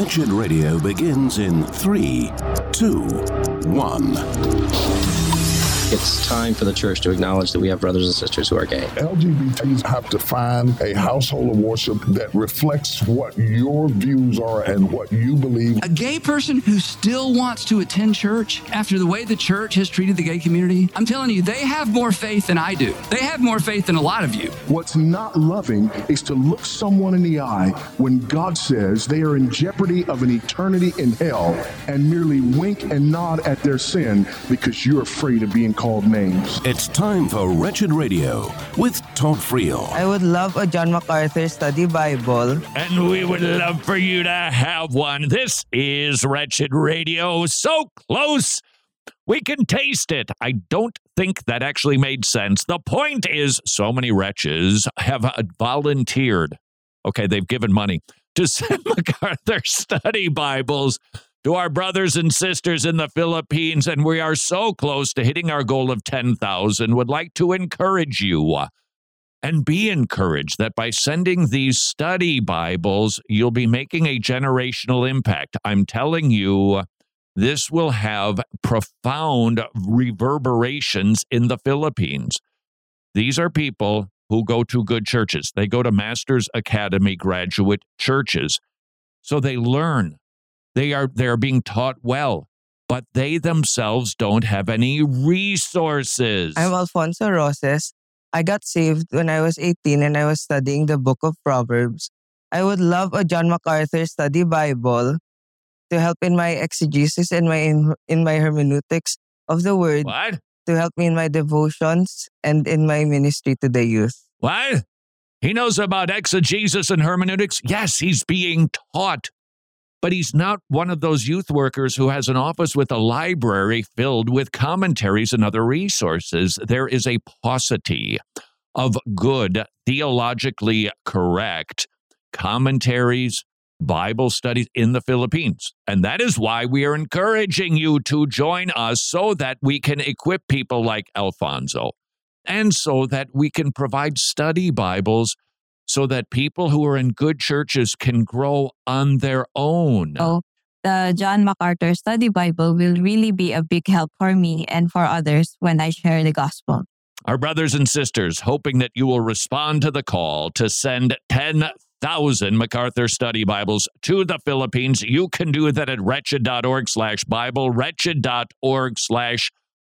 Wretched Radio begins in three, two, one. It's time for the church to acknowledge that we have brothers and sisters who are gay. LGBTs have to find a household of worship that reflects what your views are and what you believe. A gay person who still wants to attend church after the way the church has treated the gay community, I'm telling you, they have more faith than I do. They have more faith than a lot of you. What's not loving is to look someone in the eye when God says they are in jeopardy of an eternity in hell and merely wink and nod at their sin because you're afraid of being called names. It's time for Wretched Radio with Todd Friel. I would love a John MacArthur study Bible. And we would love for you to have one. This is Wretched Radio. So close. We can taste it. I don't think that actually made sense. The point is, so many wretches have uh, volunteered. Okay, they've given money to send MacArthur study Bibles to our brothers and sisters in the Philippines, and we are so close to hitting our goal of 10,000. Would like to encourage you uh, and be encouraged that by sending these study Bibles, you'll be making a generational impact. I'm telling you, this will have profound reverberations in the Philippines. These are people who go to good churches, they go to Masters Academy graduate churches. So they learn they are they are being taught well, but they themselves don't have any resources. I'm Alfonso Roses. I got saved when I was 18 and I was studying the book of Proverbs. I would love a John MacArthur study Bible to help in my exegesis and my in, in my hermeneutics of the word. What? To help me in my devotions and in my ministry to the youth. What? He knows about exegesis and hermeneutics? Yes, he's being taught but he's not one of those youth workers who has an office with a library filled with commentaries and other resources. There is a paucity of good, theologically correct commentaries, Bible studies in the Philippines. And that is why we are encouraging you to join us so that we can equip people like Alfonso and so that we can provide study Bibles so that people who are in good churches can grow on their own. Oh, the John MacArthur Study Bible will really be a big help for me and for others when I share the gospel. Our brothers and sisters, hoping that you will respond to the call to send 10,000 MacArthur Study Bibles to the Philippines, you can do that at wretched.org slash Bible, wretched.org slash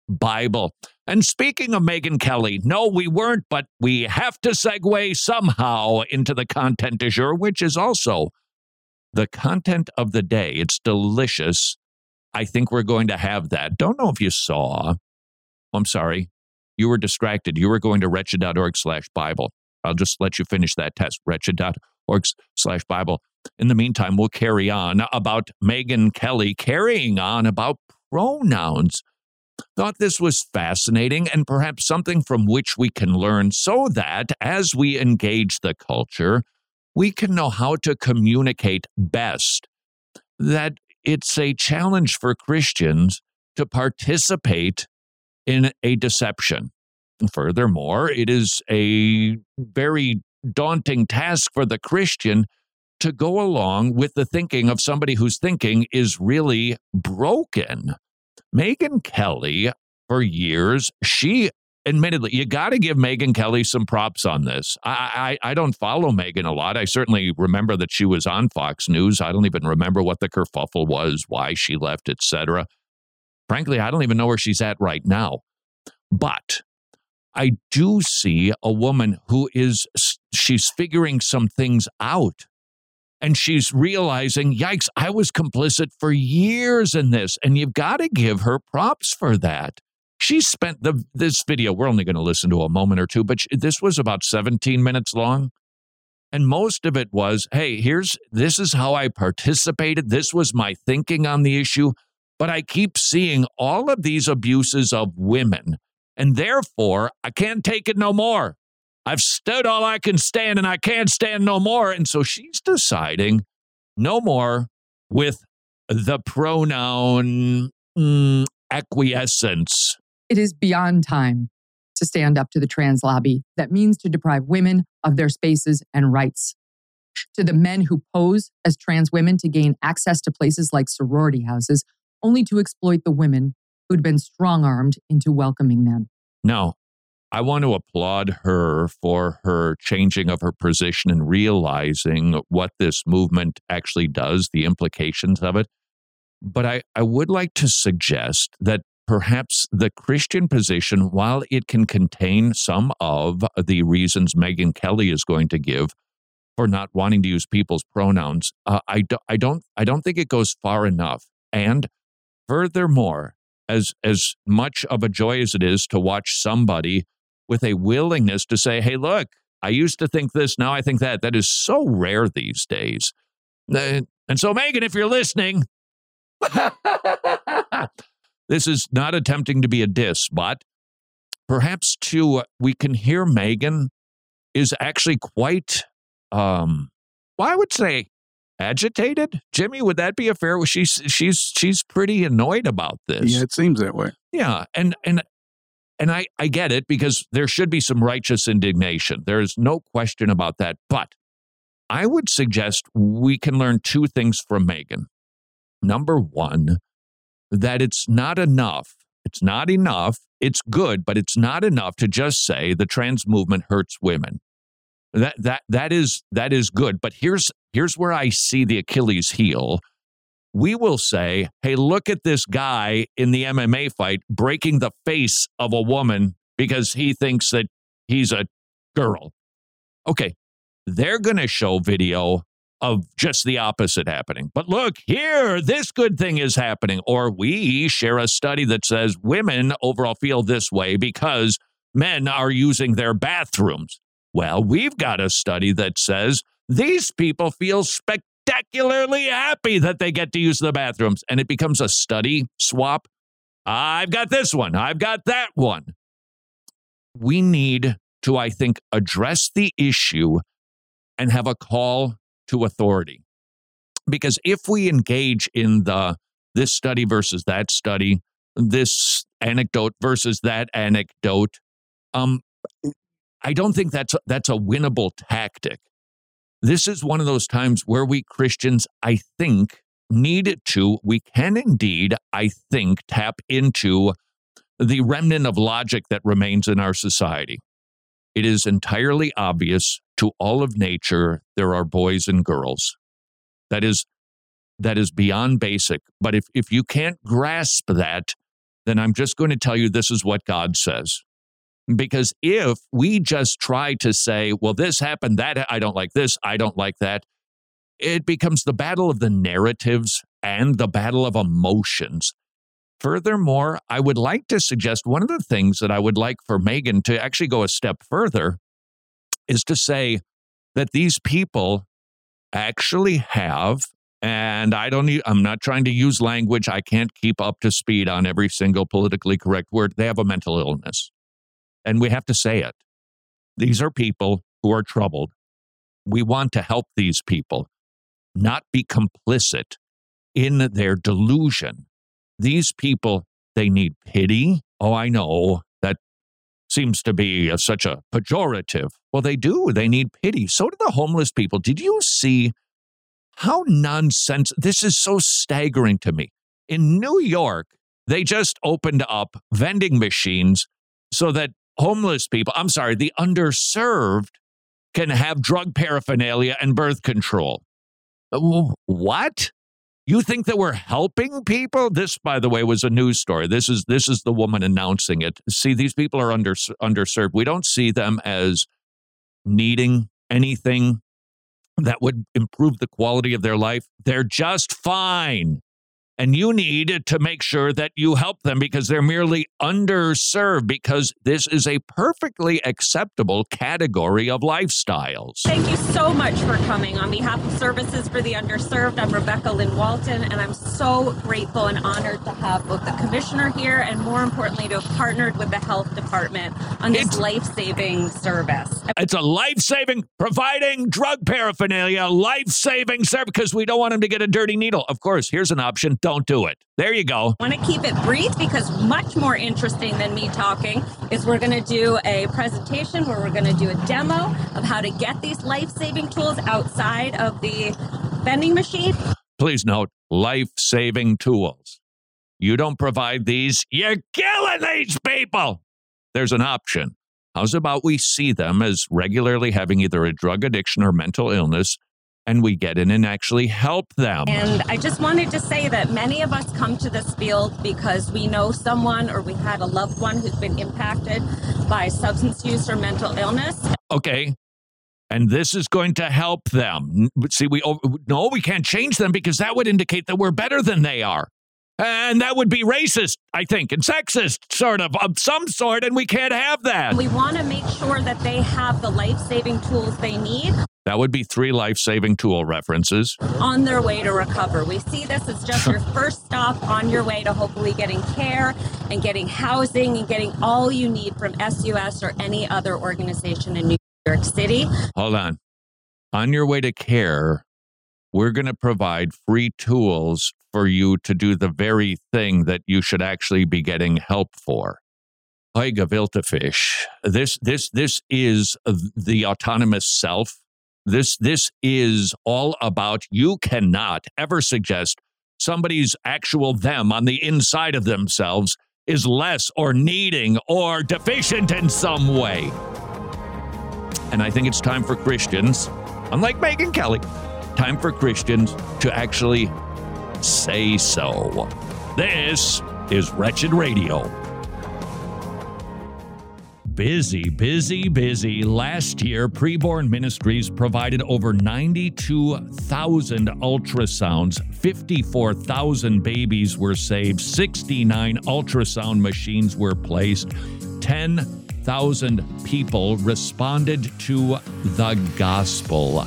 Bible. And speaking of Megyn Kelly, no, we weren't, but we have to segue somehow into the content du jour, which is also the content of the day. It's delicious. I think we're going to have that. Don't know if you saw. I'm sorry. You were distracted. You were going to wretched.org slash Bible. I'll just let you finish that test. Wretched.org slash Bible. In the meantime, we'll carry on about Megyn Kelly carrying on about pronouns thought this was fascinating and perhaps something from which we can learn so that as we engage the culture, we can know how to communicate best. That it's a challenge for Christians to participate in a deception. Furthermore, it is a very daunting task for the Christian to go along with the thinking of somebody whose thinking is really broken. Megyn Kelly, for years, she admittedly, you got to give Megyn Kelly some props on this. I, I, I don't follow Megyn a lot. I certainly remember that she was on Fox News. I don't even remember what the kerfuffle was, why she left, etc. Frankly, I don't even know where she's at right now. But I do see a woman who is she's figuring some things out and she's realizing, yikes, I was complicit for years in this. And you've got to give her props for that. She spent the this video, we're only going to listen to a moment or two, but this was about 17 minutes long. And most of it was, hey, here's this is how I participated. This was my thinking on the issue. But I keep seeing all of these abuses of women. And therefore, I can't take it no more. I've stood all I can stand and I can't stand no more. And so she's deciding no more with the pronoun mm, acquiescence. It is beyond time to stand up to the trans lobby that means to deprive women of their spaces and rights. to the men who pose as trans women to gain access to places like sorority houses, only to exploit the women who'd been strong armed into welcoming them. Now, I want to applaud her for her changing of her position and realizing what this movement actually does, the implications of it. But I, I would like to suggest that perhaps the Christian position, while it can contain some of the reasons Megyn Kelly is going to give for not wanting to use people's pronouns, uh, I, do, I don't I don't think it goes far enough. And furthermore, as as much of a joy as it is to watch somebody with a willingness to say, "Hey, look, I used to think this, now I think that," that is so rare these days. Uh, and so, Megyn, if you're listening, this is not attempting to be a diss, but perhaps too, we can hear Megyn is actually quite, um, well, I would say agitated. Jimmy, would that be a fair? She's she's she's pretty annoyed about this. Yeah, it seems that way. Yeah, and and and I I get it because there should be some righteous indignation. There is no question about that. But I would suggest we can learn two things from Megyn. Number one, that it's not enough. It's not enough. It's good, but it's not enough to just say the trans movement hurts women. That that that is that is good. But here's here's where I see the Achilles heel. We will say, hey, look at this guy in the MMA fight breaking the face of a woman because he thinks that he's a girl. Okay, they're going to show video of just the opposite happening. But look, here, this good thing is happening. Or we share a study that says women overall feel this way because men are using their bathrooms. Well, we've got a study that says these people feel spectacularly happy that they get to use the bathrooms. And it becomes a study swap. I've got this one, I've got that one. We need to, I think, address the issue and have a call to authority. Because if we engage in the this study versus that study, this anecdote versus that anecdote, um, I don't think that's that's a winnable tactic. This is one of those times where we Christians, I think, need to, we can indeed, I think, tap into the remnant of logic that remains in our society. It is entirely obvious to all of nature there are boys and girls. That is that is beyond basic. But if, if you can't grasp that, then I'm just going to tell you this is what God says. Because if we just try to say, well, this happened, that I don't like this, I don't like that, it becomes the battle of the narratives and the battle of emotions. Furthermore, I would like to suggest one of the things that I would like for Megyn to actually go a step further is to say that these people actually have and I don't need, I'm not trying to use language I can't keep up to speed on every single politically correct word. They have a mental illness. And we have to say it. These are people who are troubled. We want to help these people, not be complicit in their delusion these people, they need pity. Oh, I know that seems to be a, such a pejorative. Well, they do. They need pity. So do the homeless people. Did you see how nonsense? This is so staggering to me. In New York, they just opened up vending machines so that homeless people, I'm sorry, the underserved can have drug paraphernalia and birth control. Uh, what? You think that we're helping people? This, by the way, was a news story. This is this is the woman announcing it. See, these people are under underserved. We don't see them as needing anything that would improve the quality of their life. They're just fine. And you need to make sure that you help them because they're merely underserved, because this is a perfectly acceptable category of lifestyles. Thank you so much for coming. On behalf of Services for the Underserved, I'm Rebecca Lynn Walton, and I'm so grateful and honored to have both the commissioner here and, more importantly, to have partnered with the health department on this life saving service. It's a life saving, providing drug paraphernalia, life saving service because we don't want them to get a dirty needle. Of course, here's an option don't do it. There you go. I want to keep it brief because much more interesting than me talking is we're going to do a presentation where we're going to do a demo of how to get these life-saving tools outside of the vending machine. Please note life saving tools. You don't provide these, you're killing these people. There's an option. How's about we see them as regularly having either a drug addiction or mental illness, and we get in and actually help them? And I just wanted to say that many of us come to this field because we know someone or we had a loved one who's been impacted by substance use or mental illness. Okay. And this is going to help them. See, we no, we can't change them because that would indicate that we're better than they are. And that would be racist, I think, and sexist, sort of, of some sort, and we can't have that. We want to make sure that they have the life saving tools they need That would be three life saving tool references. on their way to recover. We see this as just your first stop on your way to hopefully getting care and getting housing and getting all you need from SUS or any other organization in New York City. Hold on. On your way to care, we're going to provide free tools for you to do the very thing that you should actually be getting help for. Oiga Viltefish, this this this is the autonomous self. This this is all about you cannot ever suggest somebody's actual them on the inside of themselves is less or needing or deficient in some way. And I think it's time for Christians, unlike Megyn Kelly, time for Christians to actually say so. This is Wretched Radio. Busy, busy, busy. Last year, Preborn Ministries provided over 92,000 ultrasounds. 54,000 babies were saved. 69 ultrasound machines were placed. 10,000 people responded to the gospel.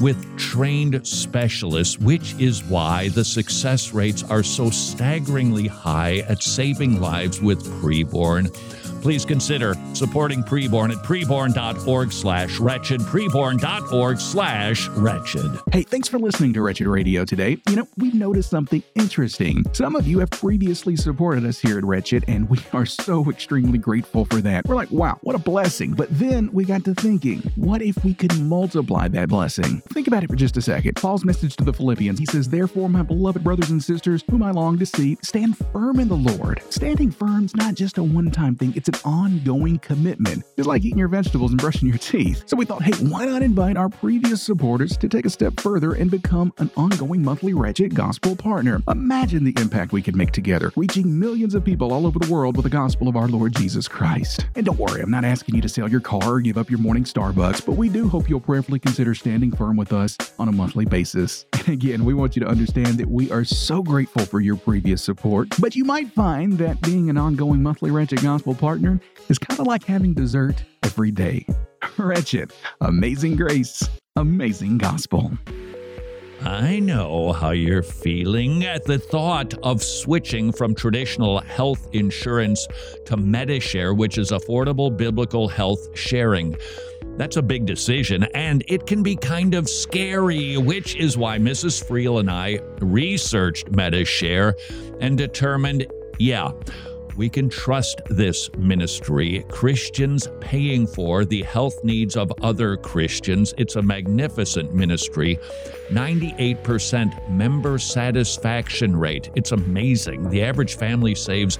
with trained specialists, which is why the success rates are so staggeringly high at saving lives with preborn. Please consider supporting preborn at preborn.org slash wretched, preborn.org slash wretched. Hey, thanks for listening to Wretched Radio today. You know, we've noticed something interesting. Some of you have previously supported us here at Wretched, and we are so extremely grateful for that. We're like, wow, what a blessing. But then we got to thinking, what if we could multiply that blessing? Think about it for just a second. Paul's message to the Philippians, he says, Therefore, my beloved brothers and sisters, whom I long to see, stand firm in the Lord. Standing firm's not just a one time thing, it's an ongoing commitment. It's like eating your vegetables and brushing your teeth. So we thought, hey, why not invite our previous supporters to take a step further and become an ongoing monthly Wretched Gospel partner? Imagine the impact we could make together, reaching millions of people all over the world with the gospel of our Lord Jesus Christ. And don't worry, I'm not asking you to sell your car or give up your morning Starbucks, but we do hope you'll prayerfully consider standing firm with us on a monthly basis. And again, we want you to understand that we are so grateful for your previous support, but you might find that being an ongoing monthly Wretched Gospel partner is kind of like having dessert every day. Wretched, amazing grace, amazing gospel. I know how you're feeling at the thought of switching from traditional health insurance to Medishare, which is affordable biblical health sharing. That's a big decision, and it can be kind of scary, which is why Mrs. Friel and I researched Medishare and determined yeah, we can trust this ministry. Christians paying for the health needs of other Christians. It's a magnificent ministry. 98% member satisfaction rate. It's amazing. The average family saves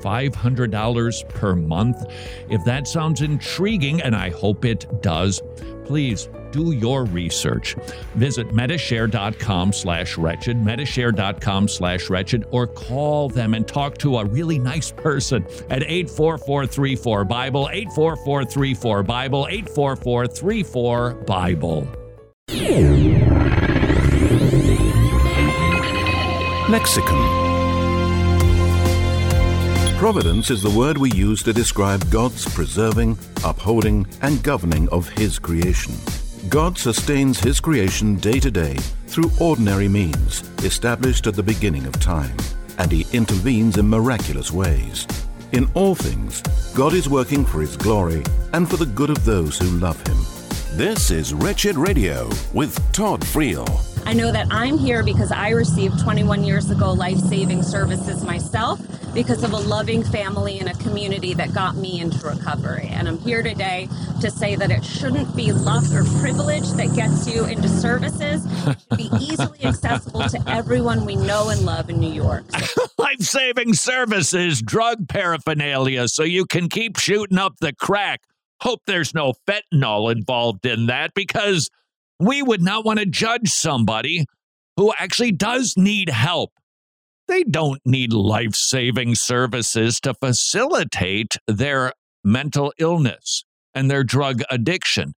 $500 per month. If that sounds intriguing, and I hope it does, please do your research. Visit medishare.com slash wretched, medishare.com slash wretched, or call them and talk to a really nice person at 84434-BIBLE, 84434-BIBLE, 84434-BIBLE. Lexicon Providence is the word we use to describe God's preserving, upholding, and governing of His creation. God sustains His creation day to day through ordinary means established at the beginning of time, and He intervenes in miraculous ways. In all things, God is working for His glory and for the good of those who love Him. This is Wretched Radio with Todd Friel. I know that I'm here because I received 21 years ago life saving services myself because of a loving family and a community that got me into recovery. And I'm here today to say that it shouldn't be luck or privilege that gets you into services. It should be easily accessible to everyone we know and love in New York. So Life saving services, drug paraphernalia, so you can keep shooting up the crack. Hope there's no fentanyl involved in that because we would not want to judge somebody who actually does need help. They don't need life saving services to facilitate their mental illness and their drug addiction.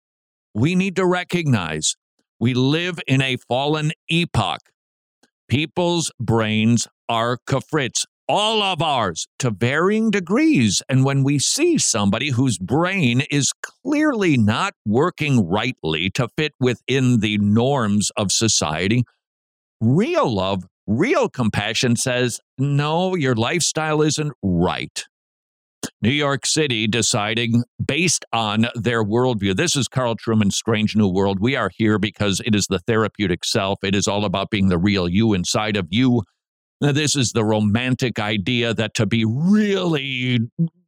We need to recognize we live in a fallen epoch. People's brains are kafritz, all of ours to varying degrees. And when we see somebody whose brain is clearly not working rightly to fit within the norms of society, real love, real compassion says, no, your lifestyle isn't right. New York City deciding based on their worldview. This is Carl Trueman's Strange New World. We are here because it is the therapeutic self. It is all about being the real you inside of you. Now, this is the romantic idea that to be really,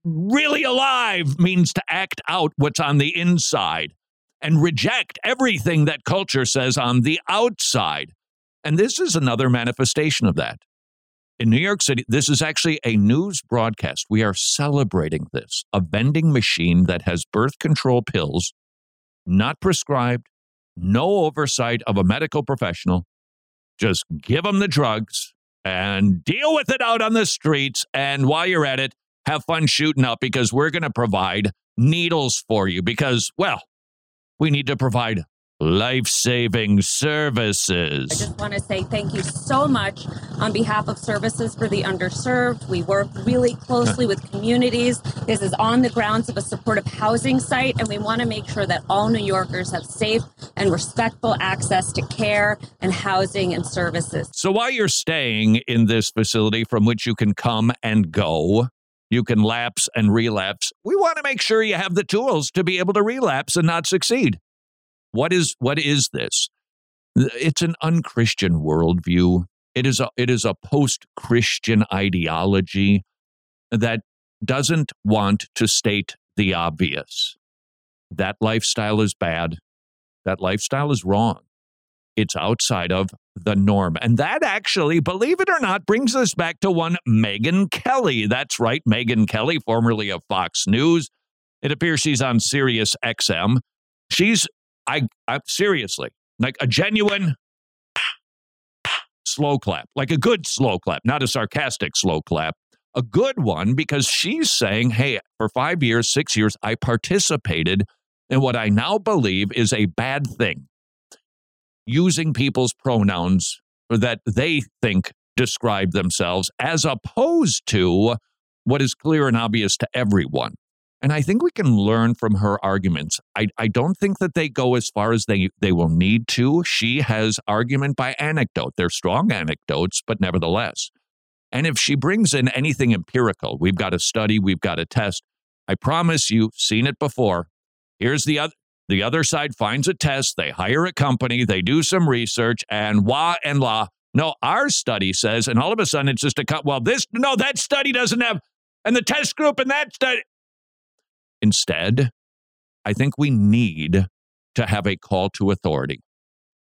really alive means to act out what's on the inside and reject everything that culture says on the outside. And this is another manifestation of that. In New York City, this is actually a news broadcast. We are celebrating this a vending machine that has birth control pills, not prescribed, no oversight of a medical professional. Just give them the drugs and deal with it out on the streets. And while you're at it, have fun shooting up because we're going to provide needles for you because, well, we need to provide life saving services. I just want to say thank you so much on behalf of Services for the Underserved. We work really closely with communities. This is on the grounds of a supportive housing site, and we want to make sure that all New Yorkers have safe and respectful access to care and housing and services. So while you're staying in this facility from which you can come and go, you can lapse and relapse. We want to make sure you have the tools to be able to relapse and not succeed. What is what is this? It's an unchristian worldview. It is a it is a post-Christian ideology that doesn't want to state the obvious. That lifestyle is bad. That lifestyle is wrong. It's outside of the norm. And that actually, believe it or not, brings us back to one Megyn Kelly. That's right, Megyn Kelly, formerly of Fox News. It appears she's on Sirius XM. She's I, I seriously like a genuine slow clap, like a good slow clap, not a sarcastic slow clap, a good one because she's saying, "Hey, for 5 years, 6 years I participated in what I now believe is a bad thing. Using people's pronouns that they think describe themselves as opposed to what is clear and obvious to everyone. And I think we can learn from her arguments. I, I don't think that they go as far as they, they will need to. She has argument by anecdote. They're strong anecdotes, but nevertheless. And if she brings in anything empirical, we've got a study, we've got a test. I promise you, seen it before. Here's the other the other side finds a test, they hire a company, they do some research, and wah and la. No, our study says, and all of a sudden it's just a cut. Well, this no, that study doesn't have, and the test group and that study. Instead, I think we need to have a call to authority.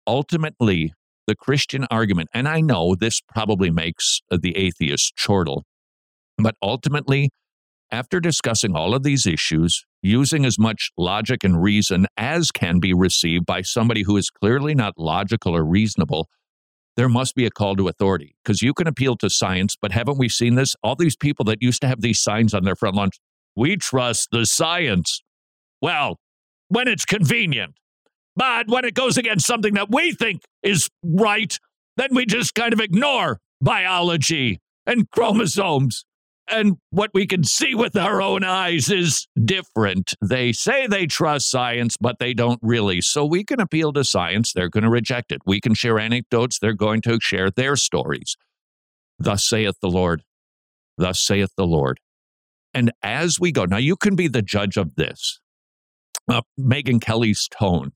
Ultimately, the Christian argument, and I know this probably makes uh, the atheist chortle, but ultimately, after discussing all of these issues, using as much logic and reason as can be received by somebody who is clearly not logical or reasonable, there must be a call to authority because you can appeal to science, but haven't we seen this? All these people that used to have these signs on their front lawn we trust the science. Well, when it's convenient. But when it goes against something that we think is right, then we just kind of ignore biology and chromosomes and what we can see with our own eyes is different. They say they trust science, but they don't really. So we can appeal to science, they're going to reject it. We can share anecdotes, they're going to share their stories. Thus saith the Lord. Thus saith the Lord. And as we go, now you can be the judge of this. Uh, Megyn Kelly's tone.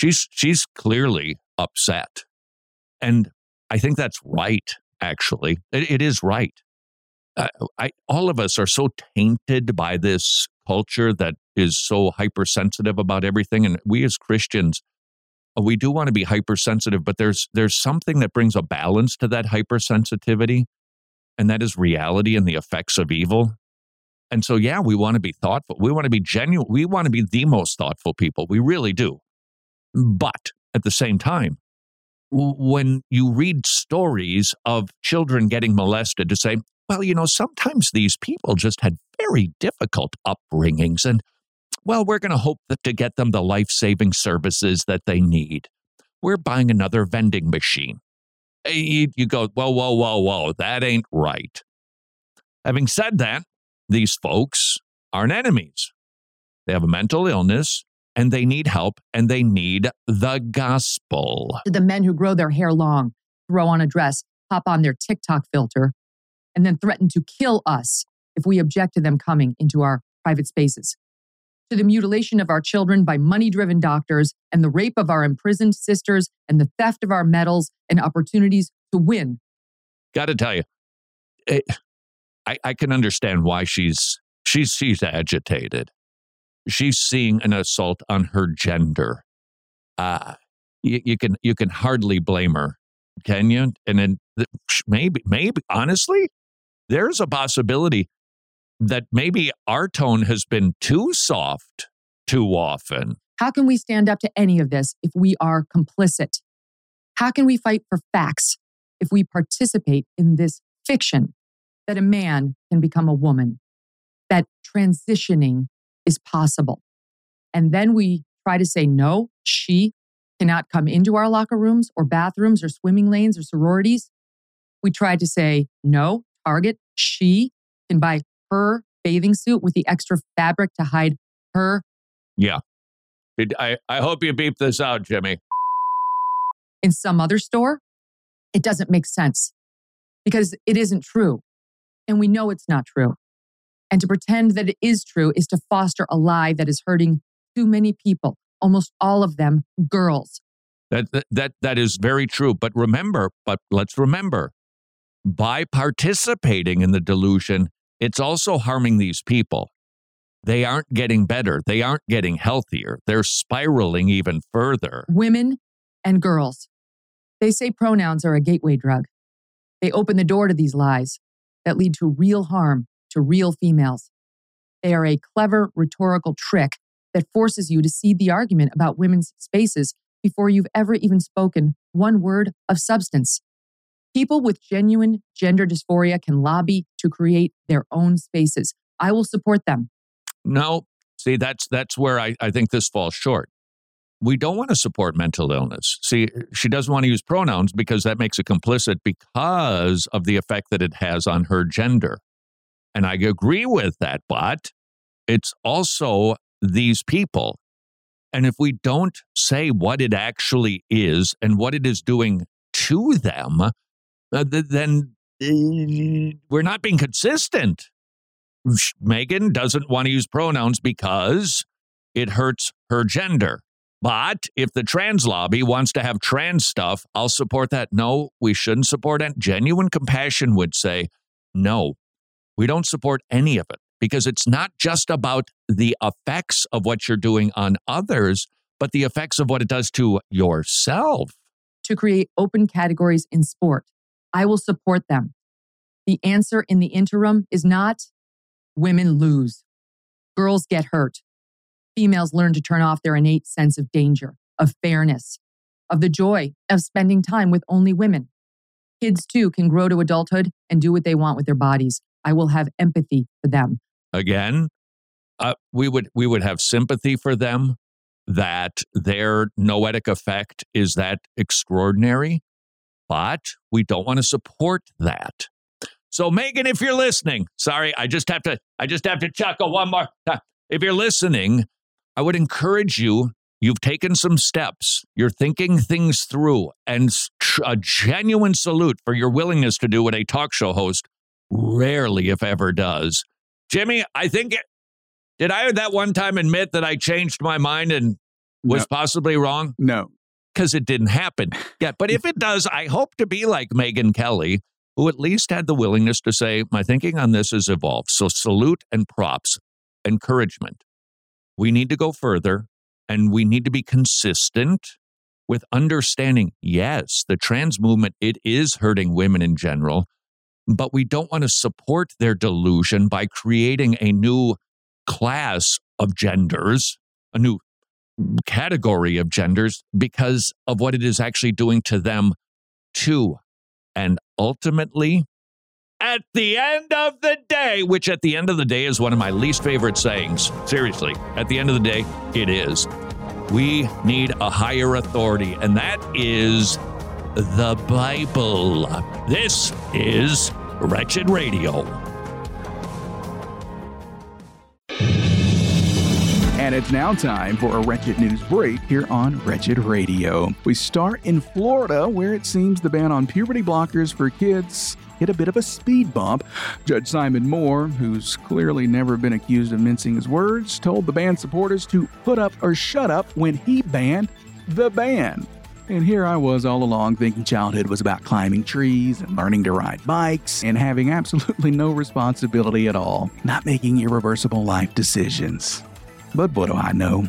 She's she's clearly upset. And I think that's right, actually. it, it is right uh, I, all of us are so tainted by this culture that is so hypersensitive about everything. And we as Christians, uh, we do want to be hypersensitive, but there's there's something that brings a balance to that hypersensitivity, and that is reality and the effects of evil. And so, yeah, we want to be thoughtful. We want to be genuine. We want to be the most thoughtful people. We really do. But at the same time, when you read stories of children getting molested, to say, well, you know, sometimes these people just had very difficult upbringings, and well, we're going to hope that to get them the life saving services that they need. We're buying another vending machine. Eh, you, you go, whoa, whoa, whoa, whoa, that ain't right. Having said that, these folks aren't enemies. They have a mental illness and they need help and they need the gospel. To the men who grow their hair long, throw on a dress, pop on their TikTok filter, and then threaten to kill us if we object to them coming into our private spaces. To the mutilation of our children by money driven doctors and the rape of our imprisoned sisters and the theft of our medals and opportunities to win. Got to tell you, it, I, I can understand why she's she's she's agitated. She's seeing an assault on her gender. Uh, you, you can you can hardly blame her, can you? And then maybe maybe honestly, there's a possibility that maybe our tone has been too soft too often. How can we stand up to any of this if we are complicit? How can we fight for facts if we participate in this fiction that a man can become a woman, that transitioning is possible? And then we try to say, no, she cannot come into our locker rooms or bathrooms or swimming lanes or sororities. We try to say, no, Target, she can buy her bathing suit with the extra fabric to hide her. Yeah. I, I hope you beep this out, Jimmy. In some other store, it doesn't make sense because it isn't true. And we know it's not true. And to pretend that it is true is to foster a lie that is hurting too many people, almost all of them girls. That, that, that, that is very true. But remember, but let's remember, by participating in the delusion, it's also harming these people. They aren't getting better. They aren't getting healthier. They're spiraling even further. Women and girls. They say pronouns are a gateway drug. They open the door to these lies that lead to real harm to real females. They are a clever rhetorical trick that forces you to cede the argument about women's spaces before you've ever even spoken one word of substance. People with genuine gender dysphoria can lobby to create their own spaces. I will support them. No, see, that's that's where I, I think this falls short. We don't want to support mental illness. See, she doesn't want to use pronouns because that makes it complicit because of the effect that it has on her gender. And I agree with that, but it's also these people. And if we don't say what it actually is and what it is doing to them, uh, then uh, we're not being consistent. Megyn doesn't want to use pronouns because it hurts her gender. But if the trans lobby wants to have trans stuff, I'll support that. No, we shouldn't support it. Genuine compassion would say, no, we don't support any of it because it's not just about the effects of what you're doing on others, but the effects of what it does to yourself. To create open categories in sport I will support them. The answer in the interim is not women lose, girls get hurt, females learn to turn off their innate sense of danger, of fairness, of the joy of spending time with only women. Kids too can grow to adulthood and do what they want with their bodies. I will have empathy for them. Again, uh, we would we would have sympathy for them that their noetic effect is that extraordinary but we don't want to support that. So Megyn, if you're listening, sorry, I just have to I just have to chuckle one more time. If you're listening, I would encourage you. You've taken some steps. You're thinking things through, and a genuine salute for your willingness to do what a talk show host rarely, if ever, does. Jimmy, I think it, did I that one time admit that I changed my mind and was no. possibly wrong? No, because it didn't happen yet. But if it does, I hope to be like Megyn Kelly, who at least had the willingness to say, My thinking on this has evolved. So salute and props, encouragement. We need to go further and we need to be consistent with understanding yes, the trans movement, it is hurting women in general, but we don't want to support their delusion by creating a new class of genders, a new category of genders because of what it is actually doing to them too. And ultimately, at the end of the day, which at the end of the day is one of my least favorite sayings, seriously, at the end of the day, it is. We need a higher authority, and that is the Bible. This is Wretched Radio. And it's now time for a Wretched News break here on Wretched Radio. We start in Florida, where it seems the ban on puberty blockers for kids hit a bit of a speed bump. Judge Simon Moore, who's clearly never been accused of mincing his words, told the ban supporters to put up or shut up when he banned the band. And here I was all along thinking childhood was about climbing trees and learning to ride bikes and having absolutely no responsibility at all, not making irreversible life decisions. But what do I know?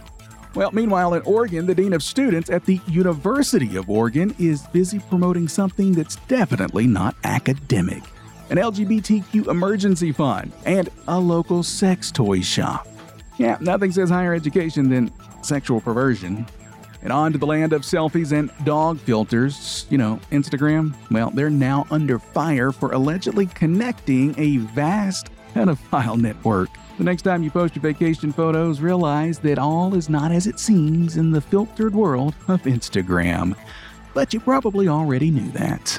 Well, meanwhile, in Oregon, the Dean of Students at the University of Oregon is busy promoting something that's definitely not academic an LGBTQ emergency fund and a local sex toy shop. Yeah, nothing says higher education than sexual perversion. And on to the land of selfies and dog filters. You know, Instagram, well, they're now under fire for allegedly connecting a vast pedophile network. The next time you post your vacation photos, realize that all is not as it seems in the filtered world of Instagram. But you probably already knew that.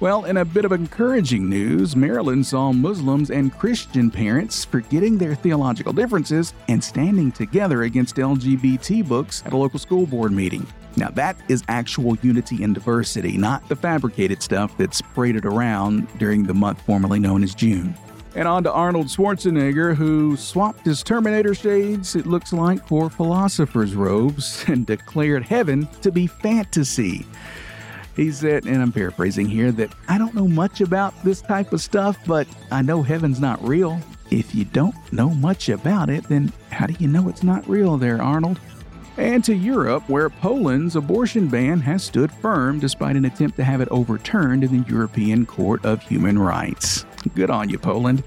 Well, in a bit of encouraging news, Maryland saw Muslims and Christian parents forgetting their theological differences and standing together against LGBT books at a local school board meeting. Now, that is actual unity and diversity, not the fabricated stuff that's paraded around during the month formerly known as June. And on to Arnold Schwarzenegger, who swapped his Terminator shades, it looks like, for philosopher's robes and declared heaven to be fantasy. He said, and I'm paraphrasing here, that I don't know much about this type of stuff, but I know heaven's not real. If you don't know much about it, then how do you know it's not real there, Arnold? And to Europe, where Poland's abortion ban has stood firm despite an attempt to have it overturned in the European Court of Human Rights. Good on you, Poland.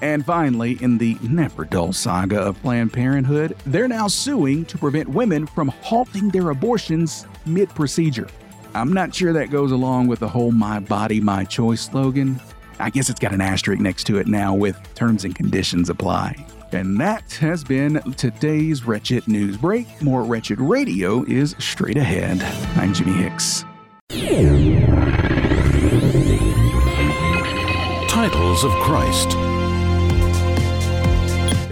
And finally, in the never dull saga of Planned Parenthood, they're now suing to prevent women from halting their abortions mid procedure. I'm not sure that goes along with the whole My Body, My Choice slogan. I guess it's got an asterisk next to it now with terms and conditions apply. And that has been today's Wretched News Break. More Wretched Radio is straight ahead. I'm Jimmy Hicks. Titles of Christ.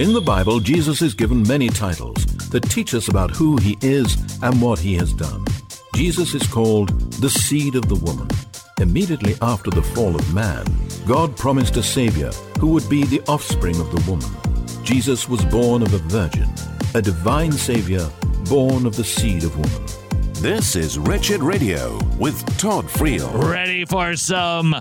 In the Bible, Jesus is given many titles that teach us about who he is and what he has done. Jesus is called the seed of the woman. Immediately after the fall of man, God promised a Savior who would be the offspring of the woman. Jesus was born of a virgin, a divine Savior born of the seed of woman. This is Wretched Radio with Todd Friel. Ready for some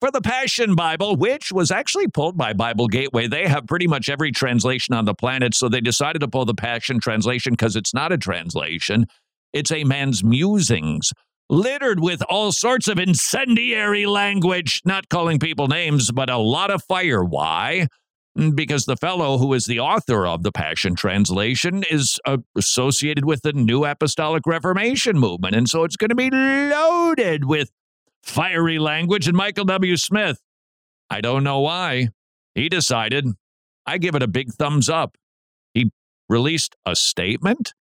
for the Passion Bible, which was actually pulled by Bible Gateway. They have pretty much every translation on the planet, so they decided to pull the Passion translation because it's not a translation, it's a man's musings. Littered with all sorts of incendiary language, not calling people names, but a lot of fire. Why? Mm, because the fellow who is the author of the Passion Translation is associated with the New Apostolic Reformation movement. And so it's going to be loaded with fiery language. And Michael W. Smith, I don't know why, he decided I give it a big thumbs up. He released a statement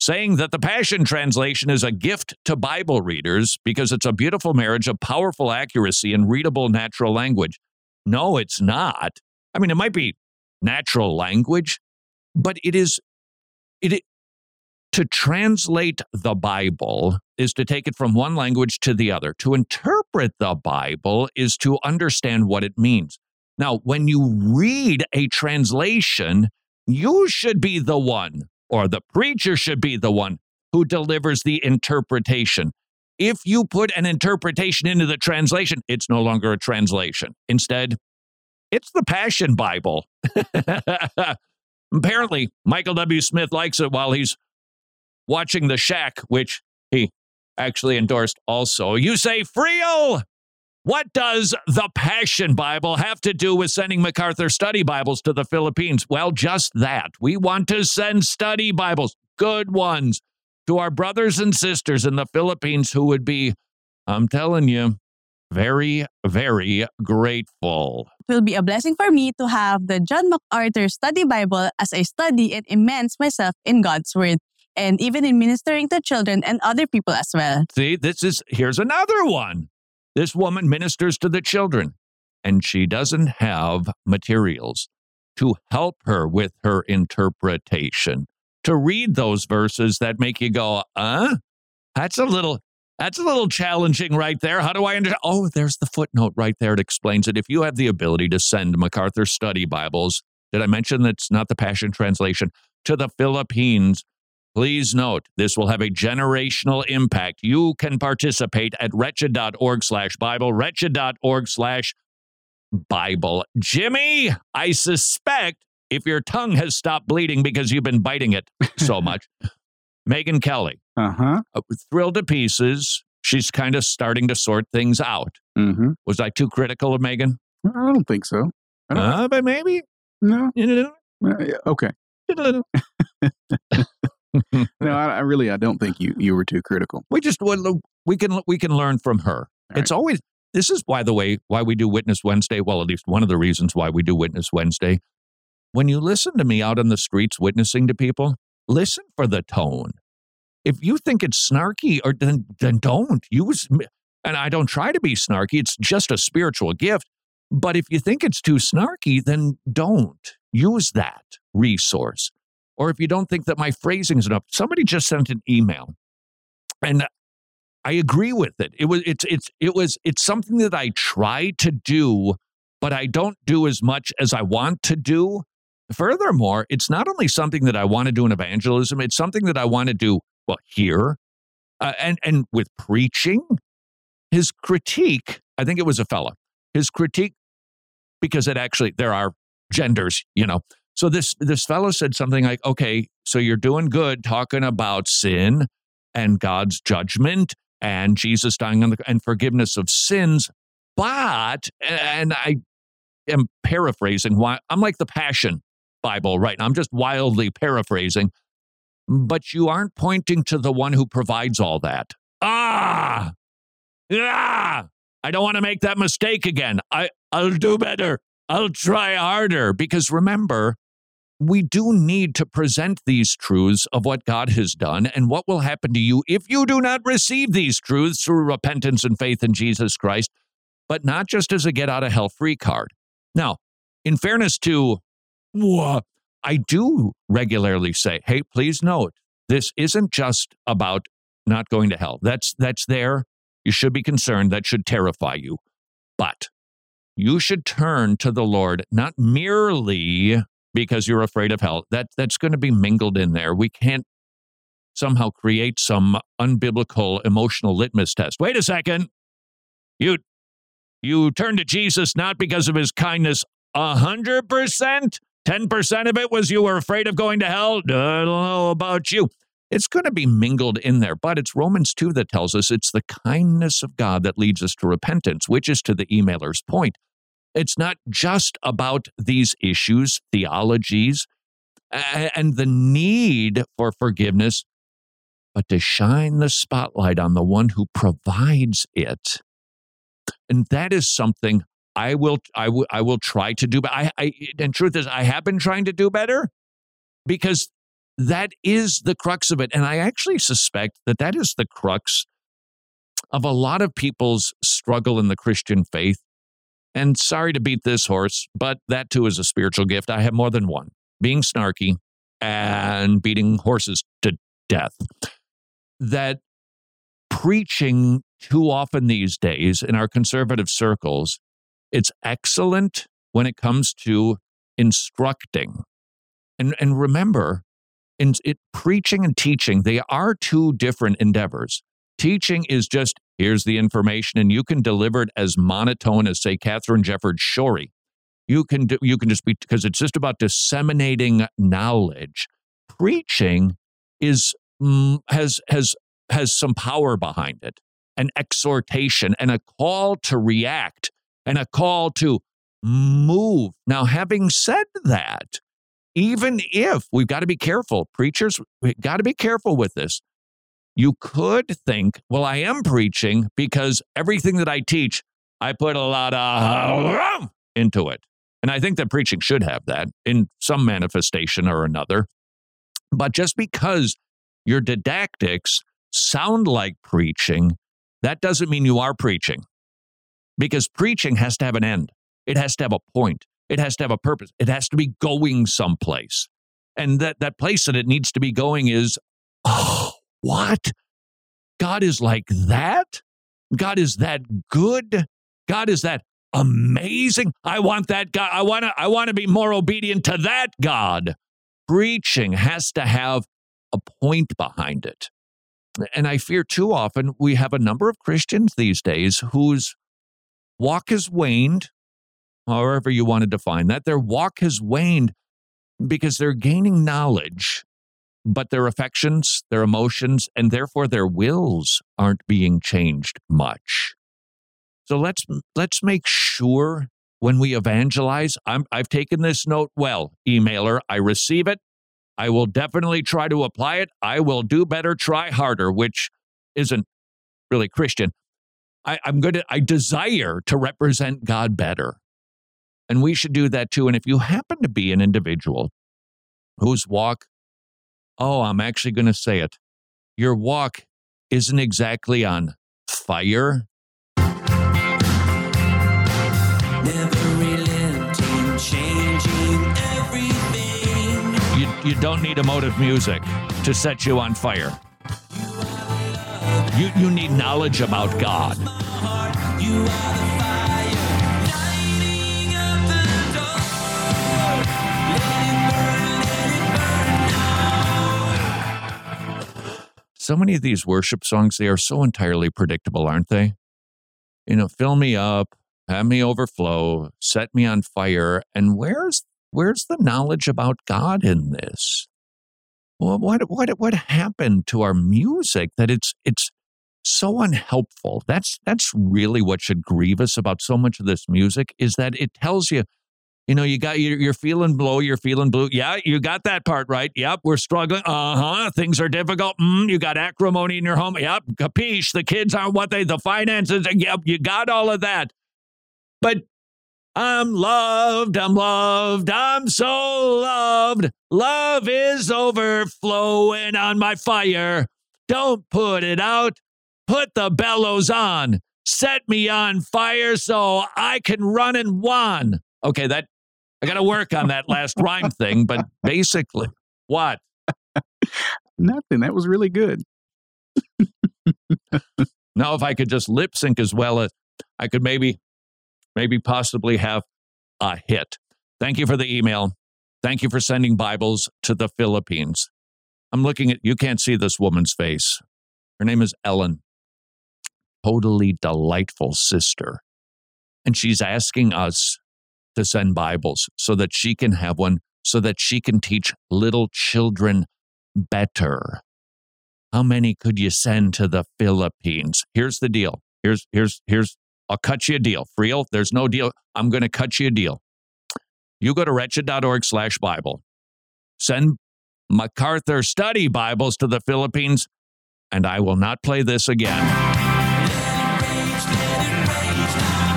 saying that the Passion Translation is a gift to Bible readers because it's a beautiful marriage of powerful accuracy and readable natural language. No, it's not. I mean, it might be natural language, but it is it, to translate the Bible is to take it from one language to the other. To interpret the Bible is to understand what it means. Now, when you read a translation, you should be the one, or the preacher should be the one who delivers the interpretation. If you put an interpretation into the translation, it's no longer a translation. Instead, it's the Passion Bible. Apparently, Michael W. Smith likes it while he's watching The Shack, which he actually endorsed also. You say, Friel, what does the Passion Bible have to do with sending MacArthur study Bibles to the Philippines? Well, just that. We want to send study Bibles, good ones, to our brothers and sisters in the Philippines who would be, I'm telling you, very, very grateful. It will be a blessing for me to have the John MacArthur Study Bible as I study and immerse myself in God's Word and even in ministering to children and other people as well. See, this is here's another one. This woman ministers to the children and she doesn't have materials to help her with her interpretation. To read those verses that make you go, huh? that's a little that's a little challenging right there. How do I understand? Oh, there's the footnote right there. It explains it. If you have the ability to send MacArthur study Bibles, did I mention that's not the Passion Translation, to the Philippines? Please note, this will have a generational impact. You can participate at wretched.org slash Bible, wretched.org slash Bible. Jimmy, I suspect if your tongue has stopped bleeding because you've been biting it so much, Megyn Kelly. Uh-huh. Uh, thrilled to pieces. She's kind of starting to sort things out. Mm-hmm. Was I too critical of Megyn? I don't think so. I don't Uh, but maybe. No. Uh, okay. No, I, I really I don't think you you were too critical. we just we can we can learn from her. it's always this is by the way why we do Witness Wednesday. Well, at least one of the reasons why we do Witness Wednesday. When you listen to me out on the streets witnessing to people, listen for the tone. If you think it's snarky, or then then don't use. And I don't try to be snarky. It's just a spiritual gift. But if you think it's too snarky, then don't use that resource. Or if you don't think that my phrasing is enough, somebody just sent an email, and I agree with it. It was it's it's it was it's something that I try to do, but I don't do as much as I want to do. Furthermore, it's not only something that I want to do in evangelism; it's something that I want to do well here, uh, and and with preaching. His critique, I think it was a fella. His critique, because it actually there are genders, you know. So this this fellow said something like, "Okay, so you're doing good talking about sin and God's judgment and Jesus dying on the and forgiveness of sins, but and I am paraphrasing. Why I'm like the Passion Bible right now. I'm just wildly paraphrasing, but you aren't pointing to the one who provides all that. Ah, ah! I don't want to make that mistake again. I I'll do better. I'll try harder because remember, we do need to present these truths of what God has done and what will happen to you if you do not receive these truths through repentance and faith in Jesus Christ, but not just as a get out of hell free card. Now, in fairness to, I do regularly say, hey, please note, this isn't just about not going to hell. That's that's there. You should be concerned. That should terrify you. But you should turn to the Lord not merely because you're afraid of hell. That that's going to be mingled in there. We can't somehow create some unbiblical emotional litmus test. Wait a second. You you turn to Jesus not because of his kindness a hundred percent. Ten percent of it was you were afraid of going to hell. I don't know about you. It's going to be mingled in there, but it's Romans 2 that tells us it's the kindness of God that leads us to repentance, which is to the emailer's point. It's not just about these issues, theologies, and the need for forgiveness, but to shine the spotlight on the one who provides it. And that is something I will I will I will try to do. But I, I and truth is, I have been trying to do better because that is the crux of it. And I actually suspect that that is the crux of a lot of people's struggle in the Christian faith. And sorry to beat this horse, but that too is a spiritual gift. I have more than one being snarky and beating horses to death. That preaching too often these days in our conservative circles, it's excellent when it comes to instructing. And, and remember, in it, preaching and teaching, they are two different endeavors. Teaching is just here's the information, and you can deliver it as monotone as, say, Katharine Jefferts Schori. You can do, you can just be because it's just about disseminating knowledge. Preaching is mm, has has has some power behind it, an exhortation and a call to react and a call to move. Now, having said that, even if we've got to be careful, preachers, we've got to be careful with this. You could think, well, I am preaching because everything that I teach, I put a lot of into it. And I think that preaching should have that in some manifestation or another. But just because your didactics sound like preaching, that doesn't mean you are preaching. Because preaching has to have an end, it has to have a point. It has to have a purpose. It has to be going someplace. And that, that place that it needs to be going is, oh, what? God is like that? God is that good? God is that amazing? I want that God. I want to I want to be more obedient to that God. Preaching has to have a point behind it. And I fear too often we have a number of Christians these days whose walk has waned however you want to define that. Their walk has waned because they're gaining knowledge, but their affections, their emotions, and therefore their wills aren't being changed much. So let's let's make sure when we evangelize, I'm, I've taken this note well, emailer. I receive it. I will definitely try to apply it. I will do better, try harder, which isn't really Christian. I, I'm going to, I desire to represent God better. And we should do that too. And if you happen to be an individual whose walk, oh, I'm actually going to say it, your walk isn't exactly on fire. You, you don't need emotive music to set you on fire. You, you need knowledge about God. So many of these worship songs, they are so entirely predictable, aren't they? You know, fill me up, have me overflow, set me on fire. And where's where's the knowledge about God in this? Well, what what what happened to our music that it's it's so unhelpful? That's that's really what should grieve us about so much of this music is that it tells you you know, you got you're, you're feeling low, you're feeling blue. Yeah, you got that part right. Yep, we're struggling. Uh huh. Things are difficult. Mm, you got acrimony in your home. Yep, capiche. The kids aren't what they. The finances. Yep, you got all of that. But I'm loved. I'm loved. I'm so loved. Love is overflowing on my fire. Don't put it out. Put the bellows on. Set me on fire so I can run and won. Okay, that I got to work on that last rhyme thing, but basically, what? Nothing. That was really good. now, if I could just lip sync as well as I could maybe, maybe possibly have a hit. Thank you for the email. Thank you for sending Bibles to the Philippines. I'm looking at, you can't see this woman's face. Her name is Ellen. Totally delightful sister. And she's asking us to send Bibles so that she can have one, so that she can teach little children better. How many could you send to the Philippines? Here's the deal. Here's here's here's I'll cut you a deal. Friel, there's no deal. I'm going to cut you a deal. You go to wretched.org slash Bible. Send MacArthur Study Bibles to the Philippines, and I will not play this again.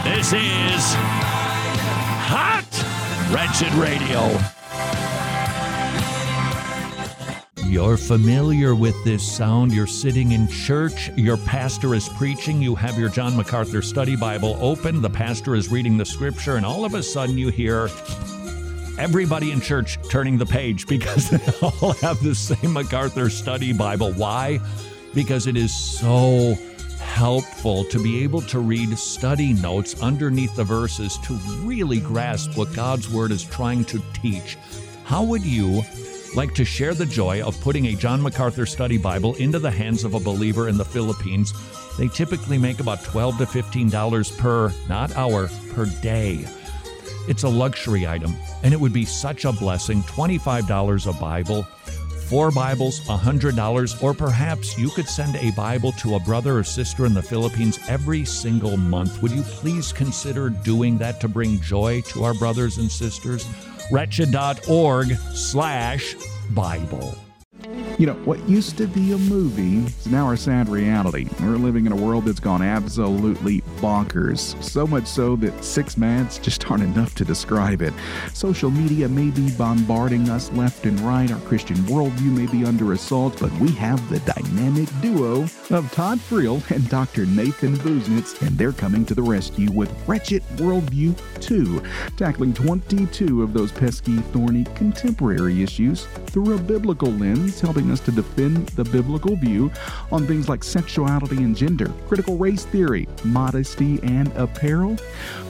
This is Wretched Radio. You're familiar with this sound. You're sitting in church. Your pastor is preaching. You have your John MacArthur Study Bible open. The pastor is reading the scripture, and all of a sudden you hear everybody in church turning the page because they all have the same MacArthur Study Bible. Why? Because it is so helpful to be able to read study notes underneath the verses to really grasp what God's Word is trying to teach. How would you like to share the joy of putting a John MacArthur Study Bible into the hands of a believer in the Philippines? They typically make about 12 to $15 per, not hour, per day. It's a luxury item, and it would be such a blessing $25 a Bible, four Bibles, $100, or perhaps you could send a Bible to a brother or sister in the Philippines every single month. Would you please consider doing that to bring joy to our brothers and sisters? Wretched.org slash Bible. You know, what used to be a movie is now our sad reality. We're living in a world that's gone absolutely bonkers. So much so that six mads just aren't enough to describe it. Social media may be bombarding us left and right. Our Christian worldview may be under assault, but we have the dynamic duo of Todd Friel and Dr. Nathan Busenitz, and they're coming to the rescue with Wretched Worldview 2, tackling 22 of those pesky, thorny, contemporary issues through a biblical lens, helping us to defend the biblical view on things like sexuality and gender, critical race theory, modesty and apparel,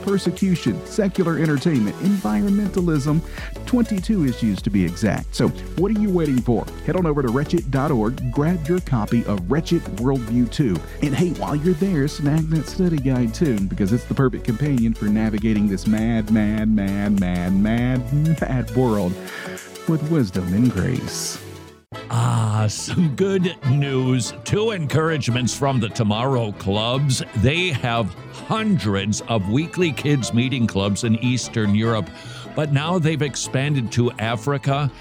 persecution, secular entertainment, environmentalism, 22 issues to be exact. So, what are you waiting for? Head on over to wretched.org, grab your copy of Wretched Worldview 2. And hey, while you're there, snag that study guide too, because it's the perfect companion for navigating this mad, mad, mad, mad, mad, mad world with wisdom and grace. Ah, some good news. Two encouragements from the Tomorrow Clubs. They have hundreds of weekly kids' meeting clubs in Eastern Europe, but now they've expanded to Africa.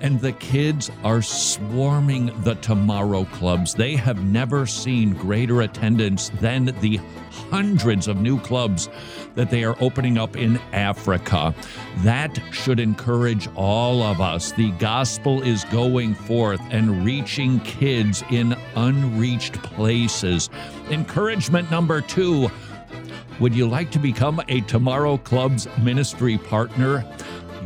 And the kids are swarming the Tomorrow Clubs. They have never seen greater attendance than the hundreds of new clubs that they are opening up in Africa. That should encourage all of us. The gospel is going forth and reaching kids in unreached places. Encouragement number two Would you like to become a Tomorrow Club's ministry partner?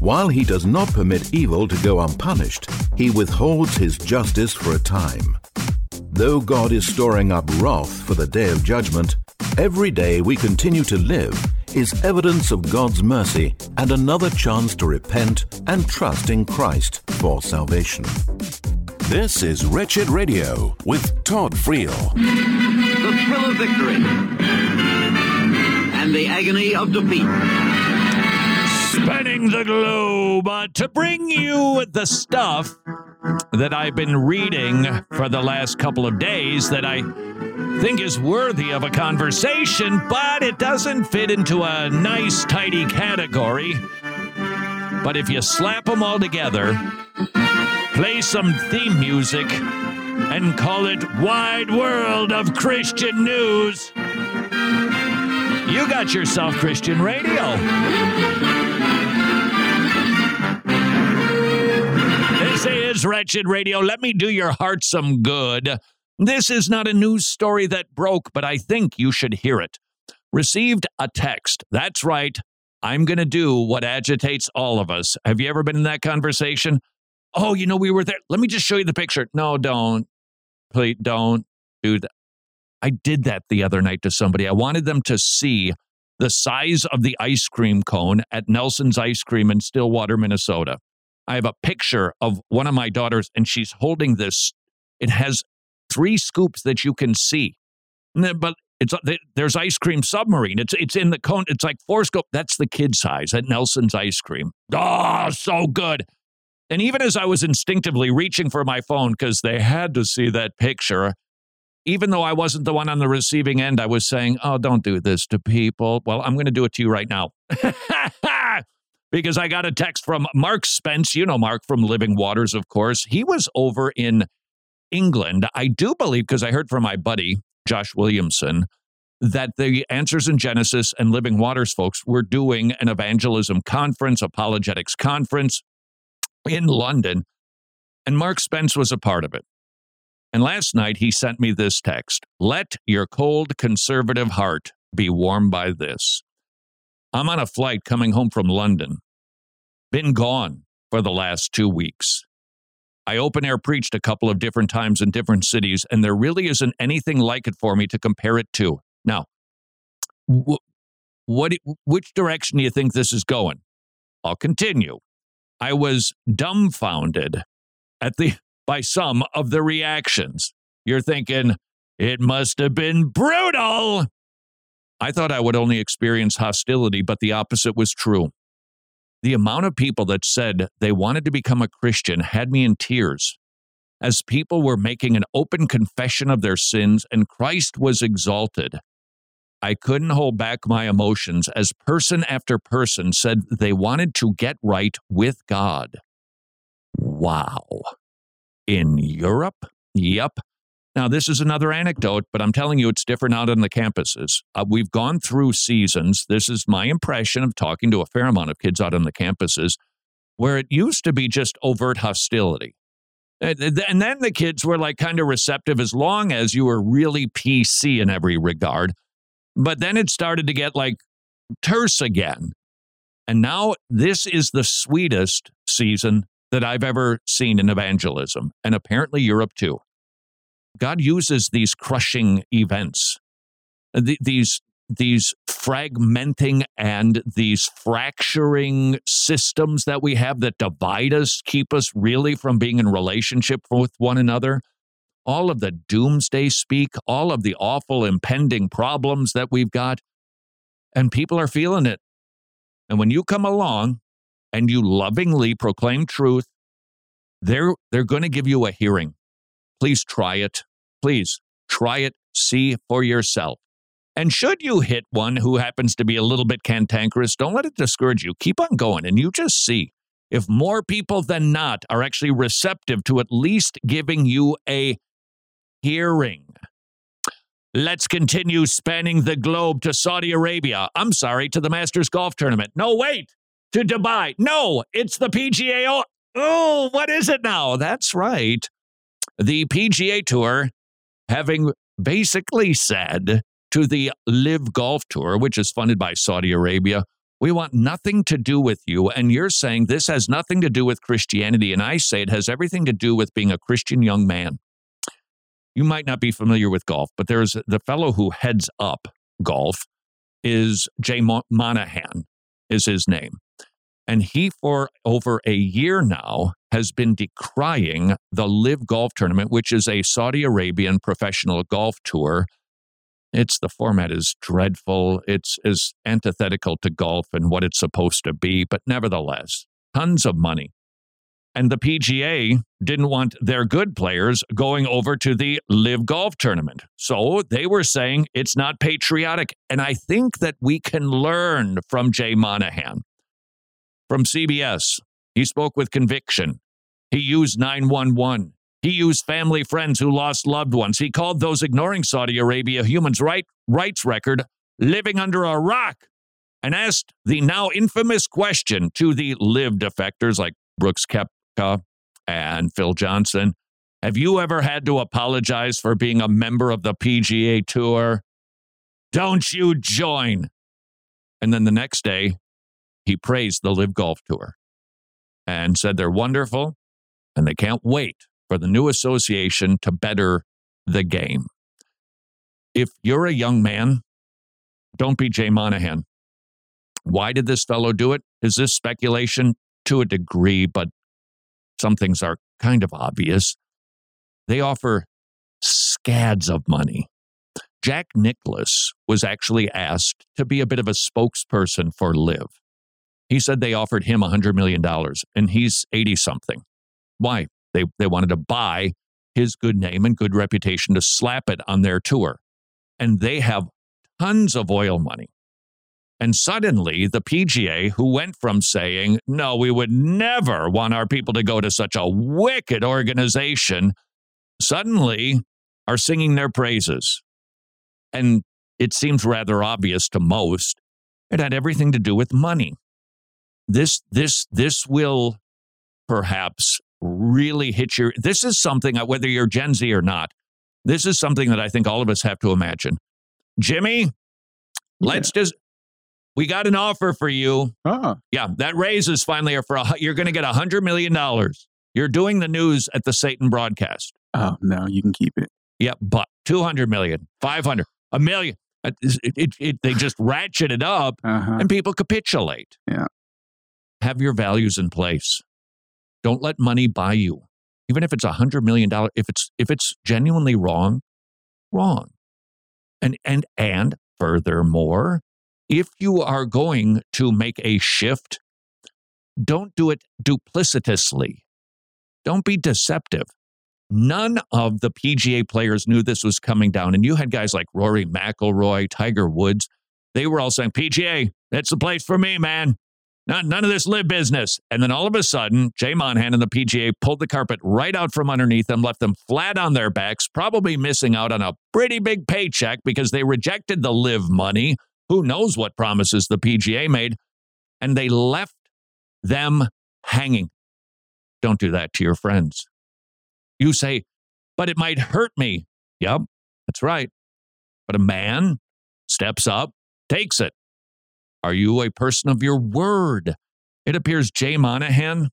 While he does not permit evil to go unpunished, he withholds his justice for a time. Though God is storing up wrath for the day of judgment, every day we continue to live is evidence of God's mercy and another chance to repent and trust in Christ for salvation. This is Wretched Radio with Todd Friel. The thrill of victory and the agony of defeat. Spanning the globe uh, to bring you the stuff that I've been reading for the last couple of days that I think is worthy of a conversation, but it doesn't fit into a nice, tidy category. But if you slap them all together, play some theme music, and call it Wide World of Christian News, you got yourself Christian radio. This is Wretched Radio. Let me do your heart some good. This is not a news story that broke, but I think you should hear it. Received a text. That's right. I'm going to do what agitates all of us. Have you ever been in that conversation? Oh, you know, we were there. Let me just show you the picture. No, don't. Please don't do that. I did that the other night to somebody. I wanted them to see the size of the ice cream cone at Nelson's Ice Cream in Stillwater, Minnesota. I have a picture of one of my daughters, and she's holding this. It has three scoops that you can see, but it's uh, there's ice cream submarine. It's it's in the cone. It's like four scoop. That's the kid size at Nelson's Ice Cream. Oh, so good. And even as I was instinctively reaching for my phone because they had to see that picture, even though I wasn't the one on the receiving end, I was saying, "Oh, don't do this to people." Well, I'm going to do it to you right now. because I got a text from Mark Spence. You know Mark from Living Waters, of course. He was over in England. I do believe, because I heard from my buddy, Josh Williamson, that the Answers in Genesis and Living Waters folks were doing an evangelism conference, apologetics conference in London. And Mark Spence was a part of it. And last night he sent me this text Let your cold conservative heart be warmed by this. I'm on a flight coming home from London. Been gone for the last two weeks. I open air preached a couple of different times in different cities, and there really isn't anything like it for me to compare it to. Now, wh- what, which direction do you think this is going? I'll continue. I was dumbfounded at the by some of the reactions. You're thinking it must have been brutal. I thought I would only experience hostility, but the opposite was true. The amount of people that said they wanted to become a Christian had me in tears as people were making an open confession of their sins and Christ was exalted. I couldn't hold back my emotions as person after person said they wanted to get right with God. Wow. In Europe? Yep. Now, this is another anecdote, but I'm telling you, it's different out on the campuses. Uh, we've gone through seasons. This is my impression of talking to a fair amount of kids out on the campuses where it used to be just overt hostility. And then the kids were like kind of receptive as long as you were really PC in every regard. But then it started to get like terse again. And now this is the sweetest season that I've ever seen in evangelism, and apparently Europe too. God uses these crushing events, th- these these fragmenting and these fracturing systems that we have that divide us, keep us really from being in relationship with one another. All of the doomsday speak, all of the awful impending problems that we've got, and people are feeling it. And when you come along and you lovingly proclaim truth, they're they're going to give you a hearing. Please try it. Please try it. See for yourself. And should you hit one who happens to be a little bit cantankerous, don't let it discourage you. Keep on going, and you just see if more people than not are actually receptive to at least giving you a hearing. Let's continue spanning the globe to Saudi Arabia. I'm sorry, to the Masters Golf Tournament. No, wait, to Dubai. No, it's the PGA. Oh, what is it now? That's right. The PGA Tour having basically said to the LIV Golf Tour, which is funded by Saudi Arabia, we want nothing to do with you. And you're saying this has nothing to do with Christianity. And I say it has everything to do with being a Christian young man. You might not be familiar with golf, but there's the fellow who heads up golf is Jay Monahan, is his name. And he, for over a year now, has been decrying the LIV Golf Tournament, which is a Saudi Arabian professional golf tour. It's the format is dreadful. It's is antithetical to golf and what it's supposed to be, but nevertheless, tons of money. And the PGA didn't want their good players going over to the LIV Golf Tournament. So they were saying it's not patriotic. And I think that we can learn from Jay Monahan. From CBS, he spoke with conviction. He used 911. He used family friends who lost loved ones. He called those ignoring Saudi Arabia human right, rights record living under a rock and asked the now infamous question to the LIV defectors like Brooks Koepka and Phil Johnson Have you ever had to apologize for being a member of the PGA Tour? Don't you join? And then the next day, he praised the LIV Golf Tour and said they're wonderful and they can't wait for the new association to better the game. If you're a young man, don't be Jay Monahan. Why did this fellow do it? Is this speculation? To a degree, but some things are kind of obvious. They offer scads of money. Jack Nicklaus was actually asked to be a bit of a spokesperson for LIV. He said they offered him $100 million and he's 80 something. Why? They, they wanted to buy his good name and good reputation to slap it on their tour. And they have tons of oil money. And suddenly, the PGA, who went from saying, no, we would never want our people to go to such a wicked organization, suddenly are singing their praises. And it seems rather obvious to most. It had everything to do with money. This, this, this will perhaps really hit your. This is something, uh, whether you're Gen Z or not, this is something that I think all of us have to imagine. Jimmy, let's just we got an offer for you. Uh-huh. Yeah, that raise is finally for a, you're going to get a hundred million dollars. You're doing the news at the Satan broadcast. Oh no, you can keep it. Yeah, but 200 million, 500, a million. It, it, it, they just ratchet it up uh-huh. and people capitulate. Yeah. Have your values in place. Don't let money buy you. Even if it's a hundred million dollar, if it's if it's genuinely wrong, wrong. And and and furthermore, if you are going to make a shift, don't do it duplicitously. Don't be deceptive. None of the PGA players knew this was coming down. And you had guys like Rory McIlroy, Tiger Woods. They were all saying, PGA, that's the place for me, man. Not, none of this LIV business. And then all of a sudden, Jay Monahan and the PGA pulled the carpet right out from underneath them, left them flat on their backs, probably missing out on a pretty big paycheck because they rejected the LIV money. Who knows what promises the PGA made? And they left them hanging. Don't do that to your friends. You say, but it might hurt me. Yep, that's right. But a man steps up, takes it. Are you a person of your word? It appears Jay Monahan,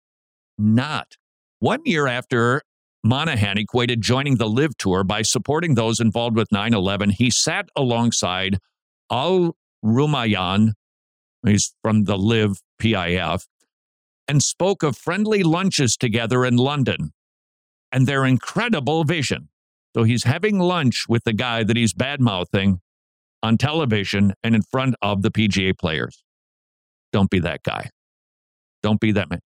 not. One year after Monahan equated joining the LIV Tour by supporting those involved with 9 11, he sat alongside Al Rumayyan, he's from the LIV PIF, and spoke of friendly lunches together in London and their incredible vision. So he's having lunch with the guy that he's bad mouthing on television and in front of the PGA players. Don't be that guy. Don't be that man.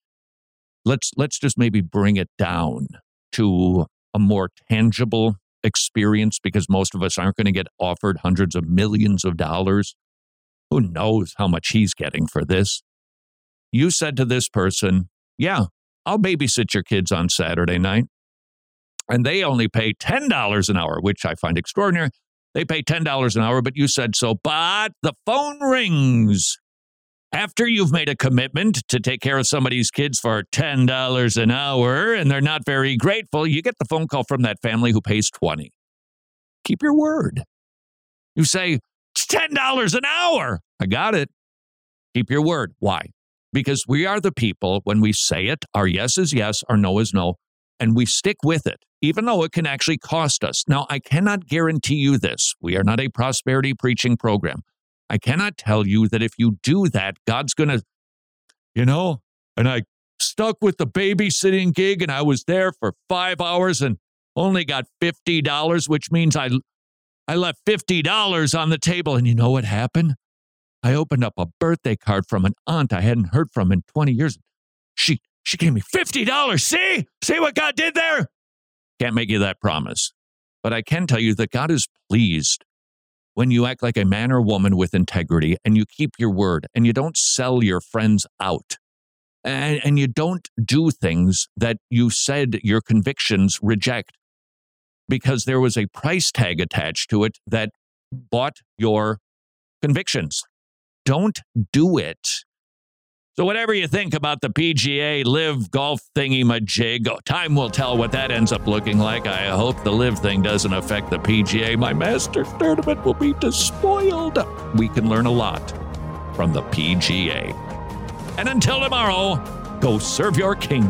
Let's let's just maybe bring it down to a more tangible experience because most of us aren't going to get offered hundreds of millions of dollars. Who knows how much he's getting for this? You said to this person, Yeah, I'll babysit your kids on Saturday night and they only pay $10 an hour, which I find extraordinary. They pay $10 an hour, but you said so. But the phone rings. After you've made a commitment to take care of somebody's kids for $10 an hour and they're not very grateful, you get the phone call from that family who pays 20. Keep your word. You say, it's $10 an hour. I got it. Keep your word. Why? Because we are the people, when we say it, our yes is yes, our no is no, and we stick with it, even though it can actually cost us. Now, I cannot guarantee you this. We are not a prosperity preaching program. I cannot tell you that if you do that, God's going to, you know, and I stuck with the babysitting gig and I was there for five hours and only got $50, which means I, I left $50 on the table. And you know what happened? I opened up a birthday card from an aunt I hadn't heard from in 20 years. She she gave me $50. See? See what God did there? Can't make you that promise. But I can tell you that God is pleased when you act like a man or woman with integrity and you keep your word and you don't sell your friends out and, and you don't do things that you said your convictions reject because there was a price tag attached to it that bought your convictions. Don't do it so, whatever you think about the PGA LIV Golf thingy majig, time will tell what that ends up looking like. I hope the LIV thing doesn't affect the PGA. My Masters tournament will be despoiled. We can learn a lot from the PGA. And until tomorrow, go serve your king.